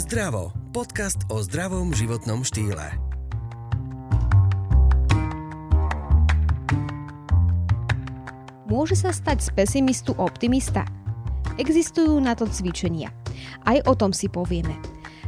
Zdravo. Podcast o zdravom životnom štýle. Môže sa stať z pesimistu optimista? Existujú na to cvičenia. Aj o tom si povieme.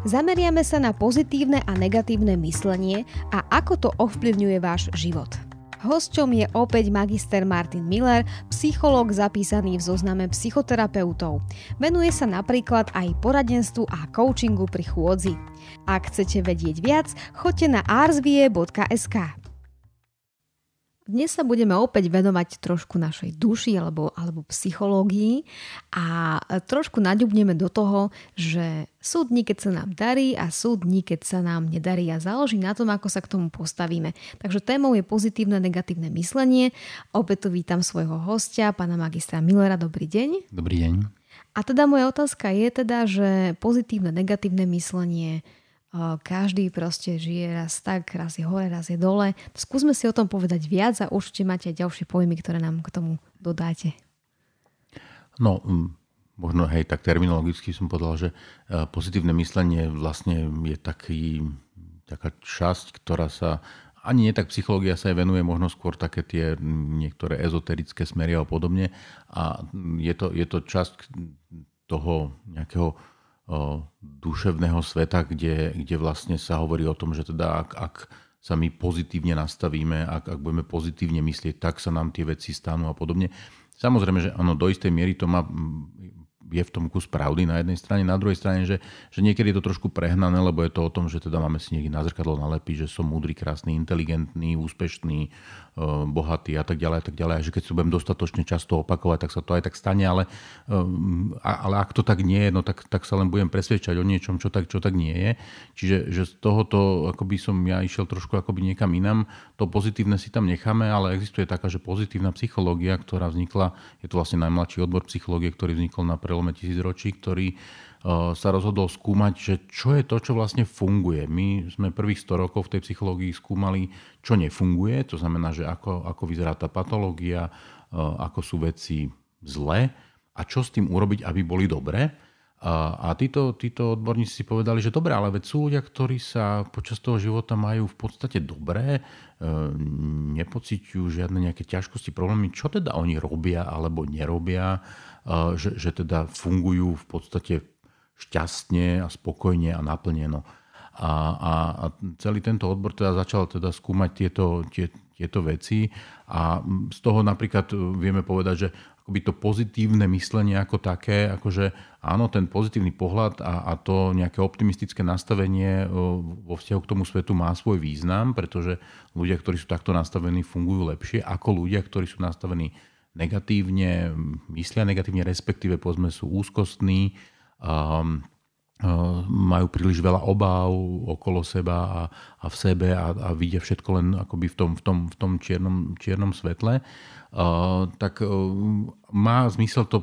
Zameriame sa na pozitívne a negatívne myslenie a ako to ovplyvňuje váš život. Hosťom je opäť magister Martin Miller, psychológ zapísaný v zozname psychoterapeutov. Venuje sa napríklad aj poradenstvu a coachingu pri chôdzi. Ak chcete vedieť viac, choďte na arsvie.sk. Dnes sa budeme opäť venovať trošku našej duši alebo, alebo psychológii a trošku naďubneme do toho, že sú dni, keď sa nám darí a sú dni, keď sa nám nedarí a záleží na tom, ako sa k tomu postavíme. Takže témou je pozitívne negatívne myslenie. Opäť tu vítam svojho hostia, pána magistra Millera. Dobrý deň. Dobrý deň. A teda moja otázka je teda, že pozitívne negatívne myslenie každý proste žije raz tak, raz je hore, raz je dole. Skúsme si o tom povedať viac a určite máte aj ďalšie pojmy, ktoré nám k tomu dodáte. No, možno hej, tak terminologicky som povedal, že e, pozitívne myslenie vlastne je taký, taká časť, ktorá sa ani nie tak psychológia sa aj venuje, možno skôr také tie niektoré ezoterické smery a podobne. A je to, je to časť toho nejakého duševného sveta, kde, kde vlastne sa hovorí o tom, že teda ak, ak sa my pozitívne nastavíme, ak, ak budeme pozitívne myslieť, tak sa nám tie veci stanú a podobne. Samozrejme, že áno, do istej miery to má je v tom kus pravdy na jednej strane, na druhej strane, že, že niekedy je to trošku prehnané, lebo je to o tom, že teda máme si niekde na zrkadlo nalepiť, že som múdry, krásny, inteligentný, úspešný, eh, bohatý a tak ďalej a tak ďalej. A že keď si budem dostatočne často opakovať, tak sa to aj tak stane, ale, eh, ale ak to tak nie je, no tak, tak sa len budem presvedčať o niečom, čo tak, čo tak nie je. Čiže že z tohoto akoby som ja išiel trošku akoby niekam inam. To pozitívne si tam necháme, ale existuje taká, že pozitívna psychológia, ktorá vznikla, je to vlastne najmladší odbor psychológie, ktorý vznikol na prelome prelome tisícročí, ktorý e, sa rozhodol skúmať, že čo je to, čo vlastne funguje. My sme prvých 100 rokov v tej psychológii skúmali, čo nefunguje, to znamená, že ako, ako vyzerá tá patológia, e, ako sú veci zlé a čo s tým urobiť, aby boli dobré. A, títo, títo odborníci si povedali, že dobre, ale veď sú ľudia, ktorí sa počas toho života majú v podstate dobré, e, nepociťujú žiadne nejaké ťažkosti, problémy, čo teda oni robia alebo nerobia, že, že teda fungujú v podstate šťastne a spokojne a naplneno. A, a, a celý tento odbor teda začal teda skúmať tieto, tie, tieto veci a z toho napríklad vieme povedať, že akoby to pozitívne myslenie ako také, akože áno, ten pozitívny pohľad a, a to nejaké optimistické nastavenie vo vzťahu k tomu svetu má svoj význam, pretože ľudia, ktorí sú takto nastavení, fungujú lepšie ako ľudia, ktorí sú nastavení negatívne, myslia negatívne, respektíve povedzme sú úzkostní, um, majú príliš veľa obáv okolo seba a, a v sebe a, a vidia všetko len akoby v tom, v tom, v tom čiernom, čiernom svetle, uh, tak uh, má zmysel to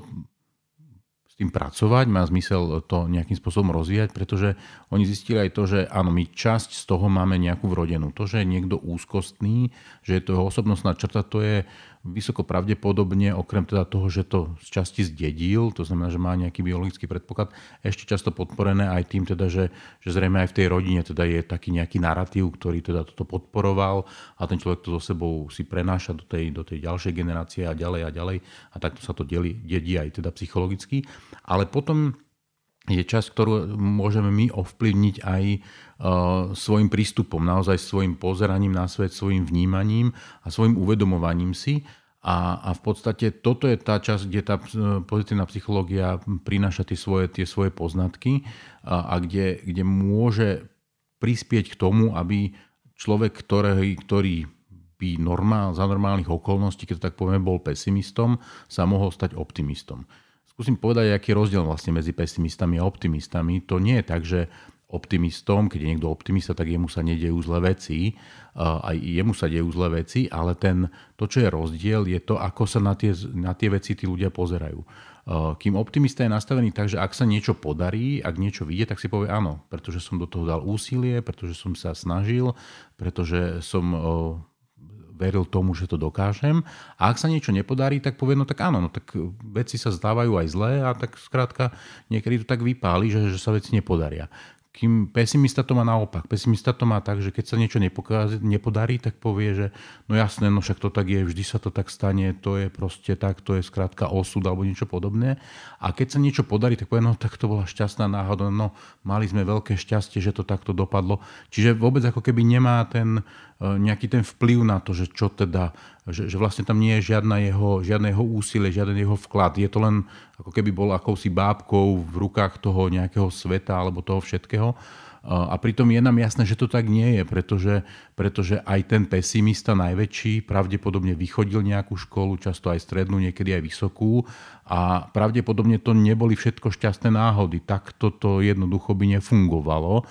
tým pracovať, má zmysel to nejakým spôsobom rozvíjať, pretože oni zistili aj to, že áno, my časť z toho máme nejakú vrodenú. To, že je niekto úzkostný, že je to jeho osobnostná črta, to je vysoko pravdepodobne, okrem teda toho, že to z časti zdedil, to znamená, že má nejaký biologický predpoklad, ešte často podporené aj tým, teda, že, že zrejme aj v tej rodine teda je taký nejaký narratív, ktorý teda toto podporoval a ten človek to so sebou si prenáša do tej, do tej ďalšej generácie a ďalej a ďalej a takto sa to delí, dedí aj teda psychologicky. Ale potom je časť, ktorú môžeme my ovplyvniť aj svojim prístupom, naozaj svojim pozeraním na svet, svojim vnímaním a svojim uvedomovaním si. A, a v podstate toto je tá časť, kde tá pozitívna psychológia prináša tie svoje, tie svoje poznatky a, a kde, kde môže prispieť k tomu, aby človek, ktorý, ktorý by normál, za normálnych okolností, keď to tak povieme, bol pesimistom, sa mohol stať optimistom. Skúsim povedať, aký je rozdiel vlastne medzi pesimistami a optimistami. To nie je tak, že optimistom, keď je niekto optimista, tak jemu sa nedejú zlé veci, aj jemu sa dejú zlé veci, ale ten, to, čo je rozdiel, je to, ako sa na tie, na tie veci tí ľudia pozerajú. Kým optimista je nastavený tak, že ak sa niečo podarí, ak niečo vyjde, tak si povie áno, pretože som do toho dal úsilie, pretože som sa snažil, pretože som veril tomu, že to dokážem. A ak sa niečo nepodarí, tak povie, no tak áno, no tak veci sa zdávajú aj zlé a tak skrátka niekedy to tak vypáli, že, že sa veci nepodaria. Kým pesimista to má naopak. Pesimista to má tak, že keď sa niečo nepodarí, tak povie, že no jasné, no však to tak je, vždy sa to tak stane, to je proste tak, to je skrátka osud alebo niečo podobné. A keď sa niečo podarí, tak povie, no tak to bola šťastná náhoda, no mali sme veľké šťastie, že to takto dopadlo. Čiže vôbec ako keby nemá ten nejaký ten vplyv na to, že čo teda, že, že vlastne tam nie je žiadna jeho, žiadne jeho úsilie, žiaden jeho vklad. Je to len ako keby bol akousi bábkou v rukách toho nejakého sveta alebo toho všetkého. A pritom je nám jasné, že to tak nie je, pretože, pretože aj ten pesimista najväčší pravdepodobne vychodil nejakú školu, často aj strednú, niekedy aj vysokú a pravdepodobne to neboli všetko šťastné náhody. Tak toto jednoducho by nefungovalo.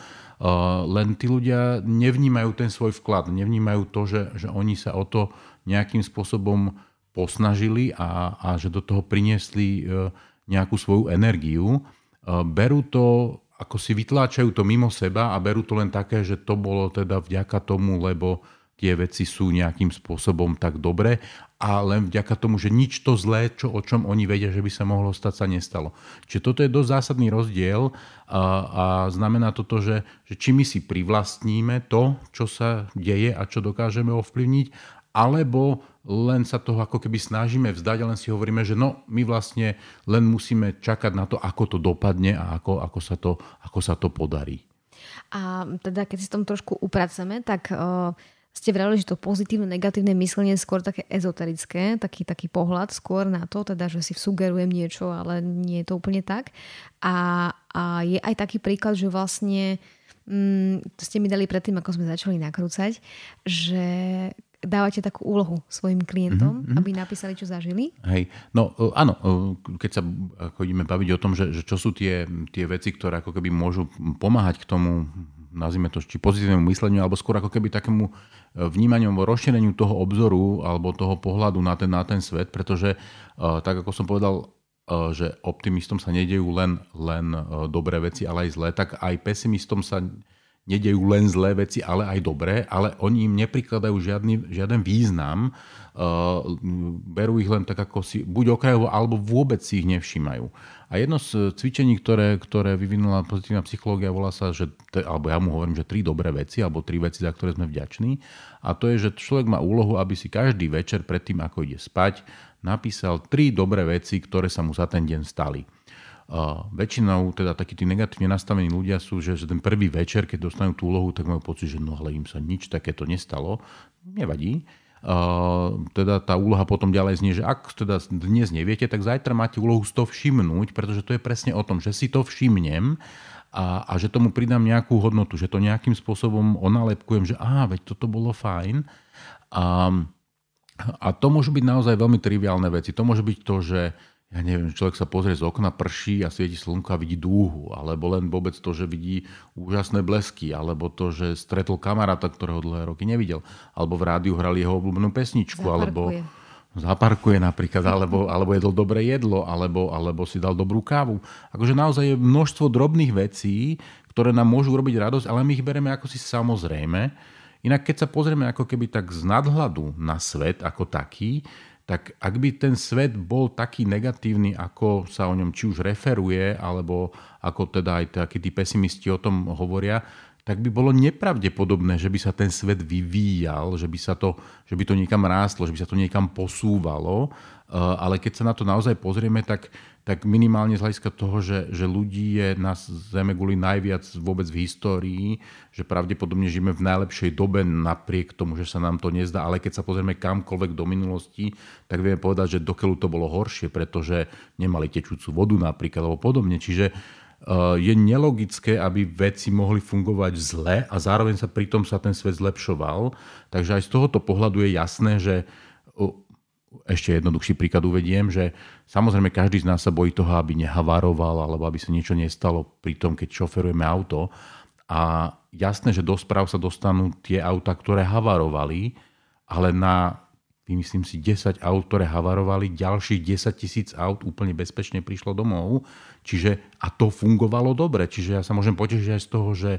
Len tí ľudia nevnímajú ten svoj vklad, nevnímajú to, že, že oni sa o to nejakým spôsobom posnažili a, a že do toho priniesli e, nejakú svoju energiu. E, berú to, ako si vytláčajú to mimo seba a berú to len také, že to bolo teda vďaka tomu, lebo tie veci sú nejakým spôsobom tak dobre a len vďaka tomu, že nič to zlé, čo, o čom oni vedia, že by sa mohlo stať, sa nestalo. Čiže toto je dosť zásadný rozdiel a, a znamená toto, že, že či my si privlastníme to, čo sa deje a čo dokážeme ovplyvniť, alebo len sa toho ako keby snažíme vzdať a len si hovoríme, že no, my vlastne len musíme čakať na to, ako to dopadne a ako, ako, sa, to, ako sa to podarí. A teda keď si tom trošku upraceme, tak uh, ste vrali, že to pozitívne, negatívne myslenie je skôr také ezoterické, taký, taký pohľad skôr na to, teda, že si sugerujem niečo, ale nie je to úplne tak. A, a je aj taký príklad, že vlastne mm, ste mi dali predtým, ako sme začali nakrúcať, že dávate takú úlohu svojim klientom, mm-hmm. aby napísali, čo zažili? Hej, no e, áno, e, keď sa ako ideme baviť o tom, že, že čo sú tie, tie veci, ktoré ako keby môžu pomáhať k tomu, nazvime to, či pozitívnemu mysleniu, alebo skôr ako keby takému e, vnímaniu, rozšíreniu toho obzoru alebo toho pohľadu na ten, na ten svet, pretože tak ako som povedal, že optimistom sa nedejú len, len dobré veci, ale aj zlé, tak aj pesimistom sa nedejú len zlé veci, ale aj dobré, ale oni im neprikladajú žiadny, žiaden význam, uh, berú ich len tak ako si, buď okrajovo, alebo vôbec si ich nevšímajú. A jedno z cvičení, ktoré, ktoré vyvinula pozitívna psychológia, volá sa, že, alebo ja mu hovorím, že tri dobré veci, alebo tri veci, za ktoré sme vďační. A to je, že človek má úlohu, aby si každý večer predtým, ako ide spať, napísal tri dobré veci, ktoré sa mu za ten deň stali. Väčšinou teda takí tí negatívne nastavení ľudia sú, že ten prvý večer, keď dostanú tú úlohu, tak majú pocit, že no ale im sa nič takéto nestalo. Nevadí. A teda tá úloha potom ďalej znie, že ak teda dnes neviete, tak zajtra máte úlohu z toho všimnúť, pretože to je presne o tom, že si to všimnem a, a že tomu pridám nejakú hodnotu, že to nejakým spôsobom onalepkujem, že á, veď toto bolo fajn. A, a to môžu byť naozaj veľmi triviálne veci. To môže byť to, že ja neviem, človek sa pozrie z okna, prší a svieti slnko a vidí dúhu, alebo len vôbec to, že vidí úžasné blesky, alebo to, že stretol kamaráta, ktorého dlhé roky nevidel, alebo v rádiu hrali jeho obľúbenú pesničku, zaparkuje. alebo zaparkuje napríklad, alebo, alebo jedol dobré jedlo, alebo, alebo si dal dobrú kávu. Akože naozaj je množstvo drobných vecí, ktoré nám môžu robiť radosť, ale my ich bereme ako si samozrejme. Inak keď sa pozrieme ako keby tak z nadhľadu na svet ako taký, tak ak by ten svet bol taký negatívny, ako sa o ňom či už referuje, alebo ako teda aj takí tí pesimisti o tom hovoria, tak by bolo nepravdepodobné, že by sa ten svet vyvíjal, že by, sa to, že by to niekam rástlo, že by sa to niekam posúvalo. Eh, ale keď sa na to naozaj pozrieme, tak, tak minimálne z hľadiska toho, že, že ľudí je na Zeme guli najviac vôbec v histórii, že pravdepodobne žijeme v najlepšej dobe napriek tomu, že sa nám to nezdá, ale keď sa pozrieme kamkoľvek do minulosti, tak vieme povedať, že dokeľu to bolo horšie, pretože nemali tečúcu vodu napríklad alebo podobne. Čiže eh, je nelogické, aby veci mohli fungovať zle a zároveň sa pritom sa ten svet zlepšoval. Takže aj z tohoto pohľadu je jasné, že ešte jednoduchší príklad uvediem, že samozrejme každý z nás sa bojí toho, aby nehavaroval alebo aby sa niečo nestalo pri tom, keď šoferujeme auto. A jasné, že do správ sa dostanú tie auta, ktoré havarovali, ale na vymyslím si 10 aut, ktoré havarovali, ďalších 10 tisíc aut úplne bezpečne prišlo domov. Čiže, a to fungovalo dobre. Čiže ja sa môžem potešiť aj z toho, že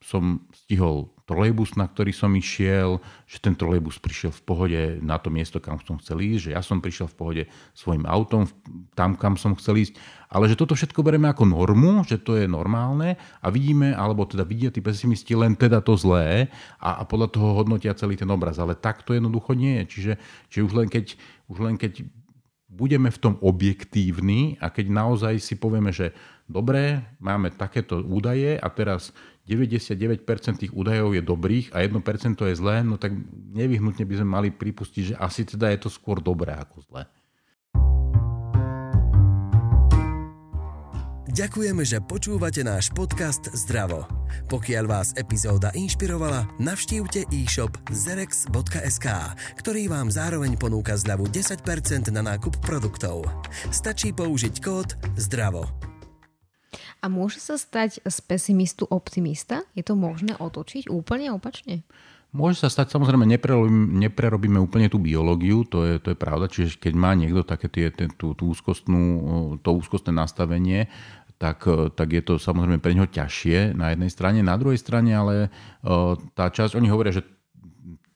som stihol trolejbus, na ktorý som išiel, že ten trolejbus prišiel v pohode na to miesto, kam som chcel ísť, že ja som prišiel v pohode svojim autom tam, kam som chcel ísť, ale že toto všetko bereme ako normu, že to je normálne a vidíme, alebo teda vidia tí pesimisti len teda to zlé a, a podľa toho hodnotia celý ten obraz. Ale tak to jednoducho nie je. Čiže, čiže už, len keď, už len keď budeme v tom objektívni a keď naozaj si povieme, že dobre, máme takéto údaje a teraz 99% tých údajov je dobrých a 1% je zlé, no tak nevyhnutne by sme mali pripustiť, že asi teda je to skôr dobré ako zlé. Ďakujeme, že počúvate náš podcast Zdravo. Pokiaľ vás epizóda inšpirovala, navštívte e-shop zerex.sk, ktorý vám zároveň ponúka zľavu 10% na nákup produktov. Stačí použiť kód ZDRAVO. A môže sa stať z pesimistu optimista? Je to možné otočiť úplne opačne? Môže sa stať, samozrejme, neprerobíme, neprerobíme úplne tú biológiu, to je, to je pravda, čiže keď má niekto také tie, tú, tú úzkostnú, to úzkostné nastavenie, tak, tak je to samozrejme pre neho ťažšie na jednej strane. Na druhej strane ale tá časť, oni hovoria, že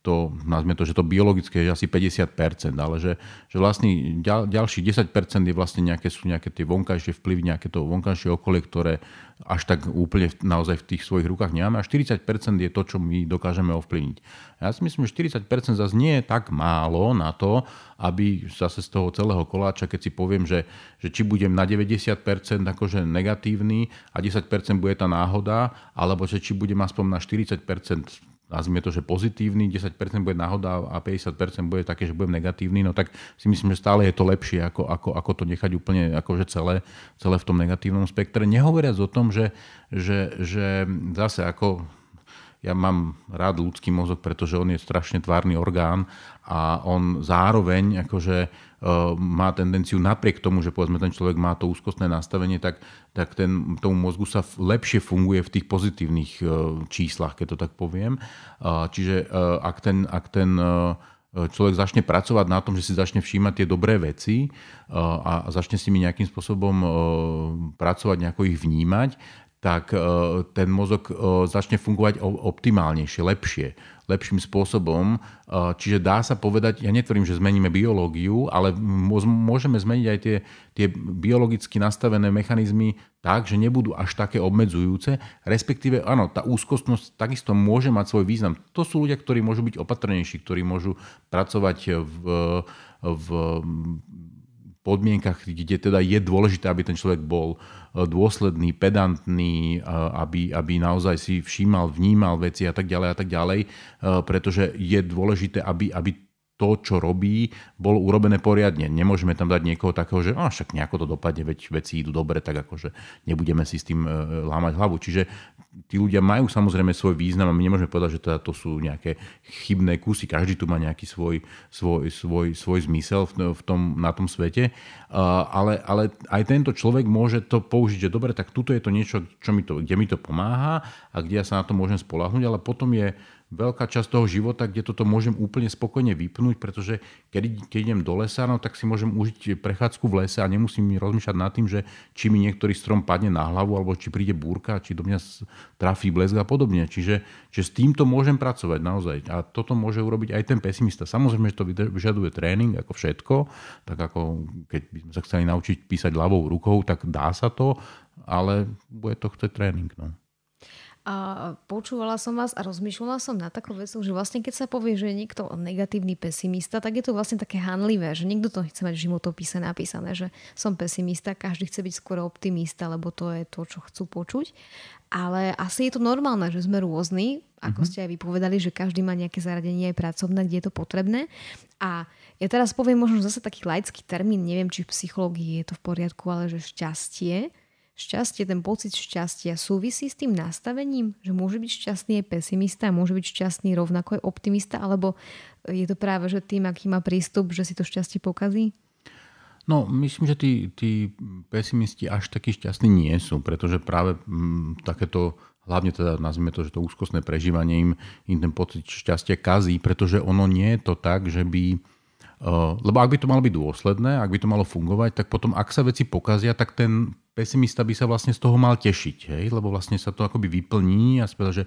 to, nazvime to, že to biologické je asi 50%, ale že, že vlastne ďal, ďalší 10% je vlastne nejaké, sú nejaké tie vonkajšie vplyvy, nejaké to vonkajšie okolie, ktoré až tak úplne naozaj v tých svojich rukách nemáme a 40% je to, čo my dokážeme ovplyvniť. Ja si myslím, že 40% zase nie je tak málo na to, aby zase z toho celého koláča, keď si poviem, že, že či budem na 90% akože negatívny a 10% bude tá náhoda, alebo že či budem aspoň na 40% nazvime to, že pozitívny, 10% bude náhoda a 50% bude také, že budem negatívny, no tak si myslím, že stále je to lepšie, ako, ako, ako to nechať úplne akože celé, celé v tom negatívnom spektre. Nehovoriac o tom, že, že, že zase ako ja mám rád ľudský mozog, pretože on je strašne tvárny orgán a on zároveň akože uh, má tendenciu napriek tomu, že povedzme ten človek má to úzkostné nastavenie, tak, tak ten, tomu mozgu sa lepšie funguje v tých pozitívnych uh, číslach, keď to tak poviem. Uh, čiže ak ten, ak ten človek začne pracovať na tom, že si začne všímať tie dobré veci a začne s nimi nejakým spôsobom pracovať, nejako ich vnímať, tak e, ten mozog e, začne fungovať optimálnejšie, lepšie, lepším spôsobom. E, čiže dá sa povedať, ja netvrdím, že zmeníme biológiu, ale môžeme zmeniť aj tie, tie biologicky nastavené mechanizmy tak, že nebudú až také obmedzujúce, respektíve áno, tá úzkostnosť takisto môže mať svoj význam. To sú ľudia, ktorí môžu byť opatrnejší, ktorí môžu pracovať v, v podmienkach, kde teda je dôležité, aby ten človek bol e, dôsledný, pedantný, e, aby, aby naozaj si všímal, vnímal veci a tak ďalej a tak ďalej, e, pretože je dôležité, aby, aby to, čo robí, bolo urobené poriadne. Nemôžeme tam dať niekoho takého, že oh, však nejako to dopadne, veď veci idú dobre, tak akože nebudeme si s tým lámať hlavu. Čiže tí ľudia majú samozrejme svoj význam a my nemôžeme povedať, že teda to sú nejaké chybné kusy. Každý tu má nejaký svoj, svoj, svoj, svoj zmysel v, tom, na tom svete. Ale, ale aj tento človek môže to použiť, že dobre, tak tuto je to niečo, čo mi to, kde mi to pomáha a kde ja sa na to môžem spolahnuť, ale potom je veľká časť toho života, kde toto môžem úplne spokojne vypnúť, pretože keď, keď idem do lesa, no, tak si môžem užiť prechádzku v lese a nemusím rozmýšľať nad tým, že či mi niektorý strom padne na hlavu, alebo či príde búrka, či do mňa trafí blesk a podobne. Čiže, čiže s týmto môžem pracovať naozaj. A toto môže urobiť aj ten pesimista. Samozrejme, že to vyžaduje tréning, ako všetko, tak ako keď by sme sa chceli naučiť písať ľavou rukou, tak dá sa to, ale bude to chceť tréning. No. A počúvala som vás a rozmýšľala som na takou vecou, že vlastne keď sa povie, že je niekto negatívny pesimista, tak je to vlastne také hanlivé, že niekto to chce mať v životopise napísané, že som pesimista, každý chce byť skôr optimista, lebo to je to, čo chcú počuť. Ale asi je to normálne, že sme rôzni, ako mm-hmm. ste aj vypovedali, že každý má nejaké zaradenie aj pracovné, kde je to potrebné. A ja teraz poviem možno zase taký laický termín, neviem, či v psychológii je to v poriadku, ale že šťastie šťastie, ten pocit šťastia súvisí s tým nastavením, že môže byť šťastný aj pesimista, môže byť šťastný rovnako aj optimista, alebo je to práve že tým, aký má prístup, že si to šťastie pokazí? No, myslím, že tí, tí pesimisti až takí šťastní nie sú, pretože práve m, mm, takéto, hlavne teda nazvime to, že to úzkostné prežívanie im, im ten pocit šťastia kazí, pretože ono nie je to tak, že by lebo ak by to malo byť dôsledné, ak by to malo fungovať, tak potom, ak sa veci pokazia, tak ten pesimista by sa vlastne z toho mal tešiť, hej? lebo vlastne sa to akoby vyplní a spela, že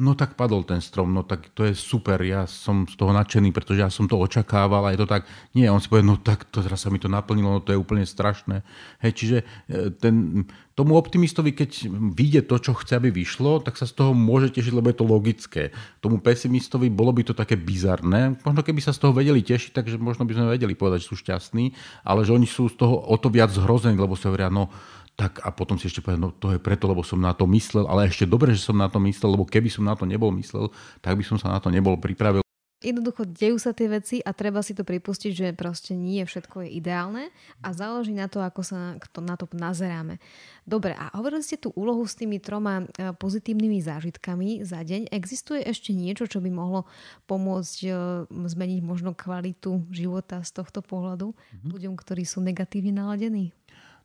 no tak padol ten strom, no tak to je super, ja som z toho nadšený, pretože ja som to očakával a je to tak, nie, on si povie, no tak to teraz sa mi to naplnilo, no to je úplne strašné. Hej, čiže e, ten, tomu optimistovi, keď vyjde to, čo chce, aby vyšlo, tak sa z toho môže tešiť, lebo je to logické. Tomu pesimistovi bolo by to také bizarné. Možno keby sa z toho vedeli tešiť, takže možno by sme vedeli povedať, že sú šťastní, ale že oni sú z toho o to viac zhrození, lebo sa hovoria, no tak a potom si ešte povedal, no to je preto, lebo som na to myslel, ale ešte dobre, že som na to myslel, lebo keby som na to nebol myslel, tak by som sa na to nebol pripravil. Jednoducho dejú sa tie veci a treba si to pripustiť, že proste nie všetko je ideálne a záleží na to, ako sa na to nazeráme. Dobre, a hovorili ste tú úlohu s tými troma e, pozitívnymi zážitkami za deň. Existuje ešte niečo, čo by mohlo pomôcť e, zmeniť možno kvalitu života z tohto pohľadu mm-hmm. ľuďom, ktorí sú negatívne naladení?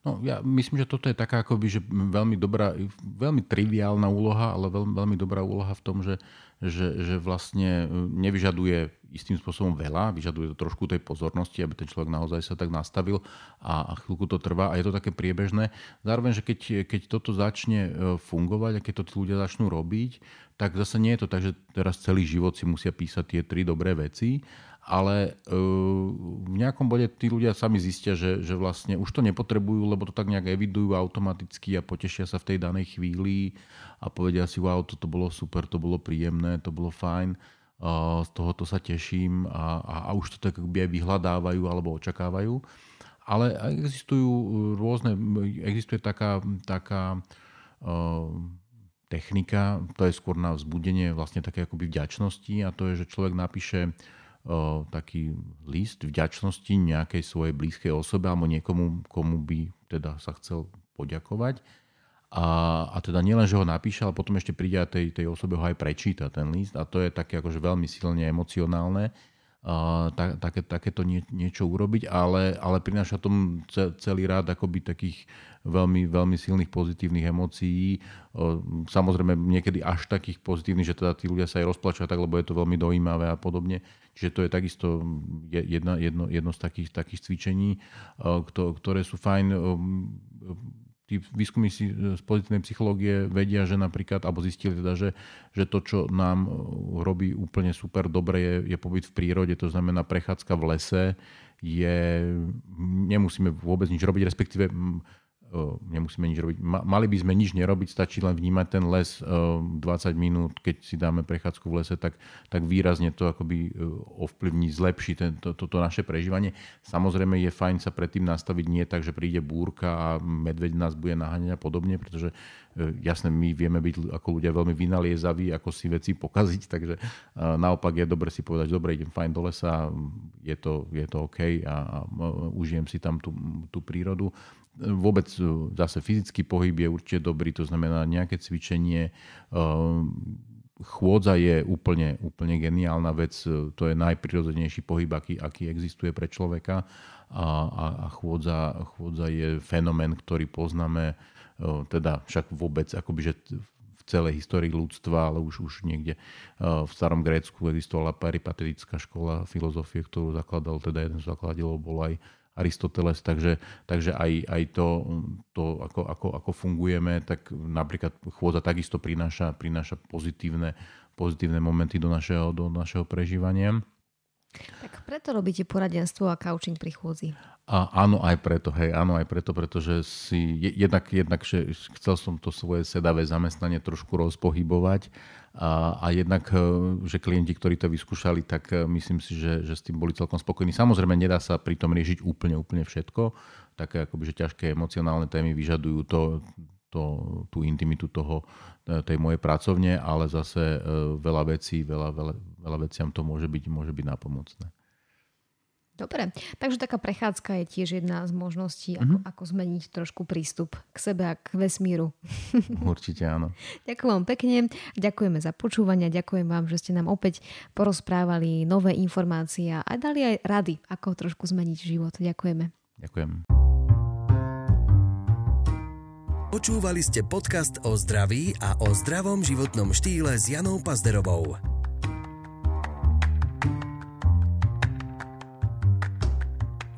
No, ja myslím, že toto je taká akoby, že veľmi dobrá, veľmi triviálna úloha, ale veľmi, veľmi dobrá úloha v tom, že, že, že vlastne e, nevyžaduje istým spôsobom veľa, vyžaduje to trošku tej pozornosti, aby ten človek naozaj sa tak nastavil a, a chvíľku to trvá a je to také priebežné. Zároveň, že keď, keď toto začne e, fungovať a keď to tí ľudia začnú robiť, tak zase nie je to tak, že teraz celý život si musia písať tie tri dobré veci, ale uh, v nejakom bode tí ľudia sami zistia, že, že vlastne už to nepotrebujú, lebo to tak nejak evidujú automaticky a potešia sa v tej danej chvíli a povedia si, wow, toto bolo super, to bolo príjemné, to bolo fajn, z tohoto sa teším a, a, a už to tak aj vyhľadávajú alebo očakávajú. Ale existujú rôzne, existuje taká, taká uh, technika, to je skôr na vzbudenie vlastne také akoby vďačnosti a to je, že človek napíše taký list vďačnosti nejakej svojej blízkej osobe alebo niekomu, komu by teda sa chcel poďakovať. A, a teda nielen, že ho napíše, ale potom ešte príde a tej, tej osobe ho aj prečíta ten list a to je také akože veľmi silne emocionálne tak, také, takéto nie, niečo urobiť, ale, ale prináša tomu celý rád akoby takých veľmi, veľmi silných pozitívnych emócií. Samozrejme niekedy až takých pozitívnych, že teda tí ľudia sa aj rozplačia tak, lebo je to veľmi dojímavé a podobne. Čiže to je takisto jedna, jedno, jedno z takých, takých cvičení, ktoré sú fajn tí výskumníci z pozitívnej psychológie vedia, že napríklad, alebo zistili teda, že, že to, čo nám robí úplne super dobre, je, je pobyt v prírode, to znamená prechádzka v lese, je, nemusíme vôbec nič robiť, respektíve nemusíme nič robiť. Mali by sme nič nerobiť, stačí len vnímať ten les 20 minút, keď si dáme prechádzku v lese, tak, tak výrazne to akoby ovplyvní, zlepší ten, to, toto naše prežívanie. Samozrejme je fajn sa predtým nastaviť nie tak, že príde búrka a medveď nás bude naháňať a podobne, pretože e, jasné, my vieme byť ako ľudia veľmi vynaliezaví, ako si veci pokaziť, takže naopak je dobre si povedať, dobre, idem fajn do lesa, je to, je to OK a, a užijem si tam tú, tú prírodu vôbec e, zase fyzický pohyb je určite dobrý, to znamená nejaké cvičenie. E, chôdza je úplne, úplne geniálna vec, e, to je najprirodzenejší pohyb, aký, aký existuje pre človeka a, a, a chôdza, chôdza je fenomén, ktorý poznáme teda však vôbec akoby, že v celej histórii ľudstva, ale už, už niekde v starom Grécku existovala peripatetická škola filozofie, ktorú zakladal, teda jeden z zakladateľov bol aj Aristoteles, takže, takže aj, aj to, to ako, ako, ako fungujeme, tak napríklad chôdza takisto prináša, prináša pozitívne, pozitívne momenty do našeho, do našeho prežívania. Preto robíte poradenstvo a coaching pri chôdzi. A áno, aj preto, hej, áno, aj preto, pretože si jednak, jednak že chcel som to svoje sedavé zamestnanie trošku rozpohybovať a, a jednak, e, že klienti, ktorí to vyskúšali, tak e, myslím si, že, že s tým boli celkom spokojní. Samozrejme, nedá sa pri tom riešiť úplne, úplne všetko. Také akoby, že ťažké emocionálne témy vyžadujú to, to, tú intimitu toho, e, tej mojej pracovne, ale zase veľa vecí, veľa, veľa, veľa veciam to môže byť, môže byť nápomocné. Dobre, takže taká prechádzka je tiež jedna z možností, ako, mm-hmm. ako zmeniť trošku prístup k sebe a k vesmíru. Určite áno. Ďakujem vám pekne, ďakujeme za počúvanie, ďakujem vám, že ste nám opäť porozprávali nové informácie a dali aj rady, ako trošku zmeniť život. Ďakujeme. Ďakujem. Počúvali ste podcast o zdraví a o zdravom životnom štýle s Janou Pazderovou.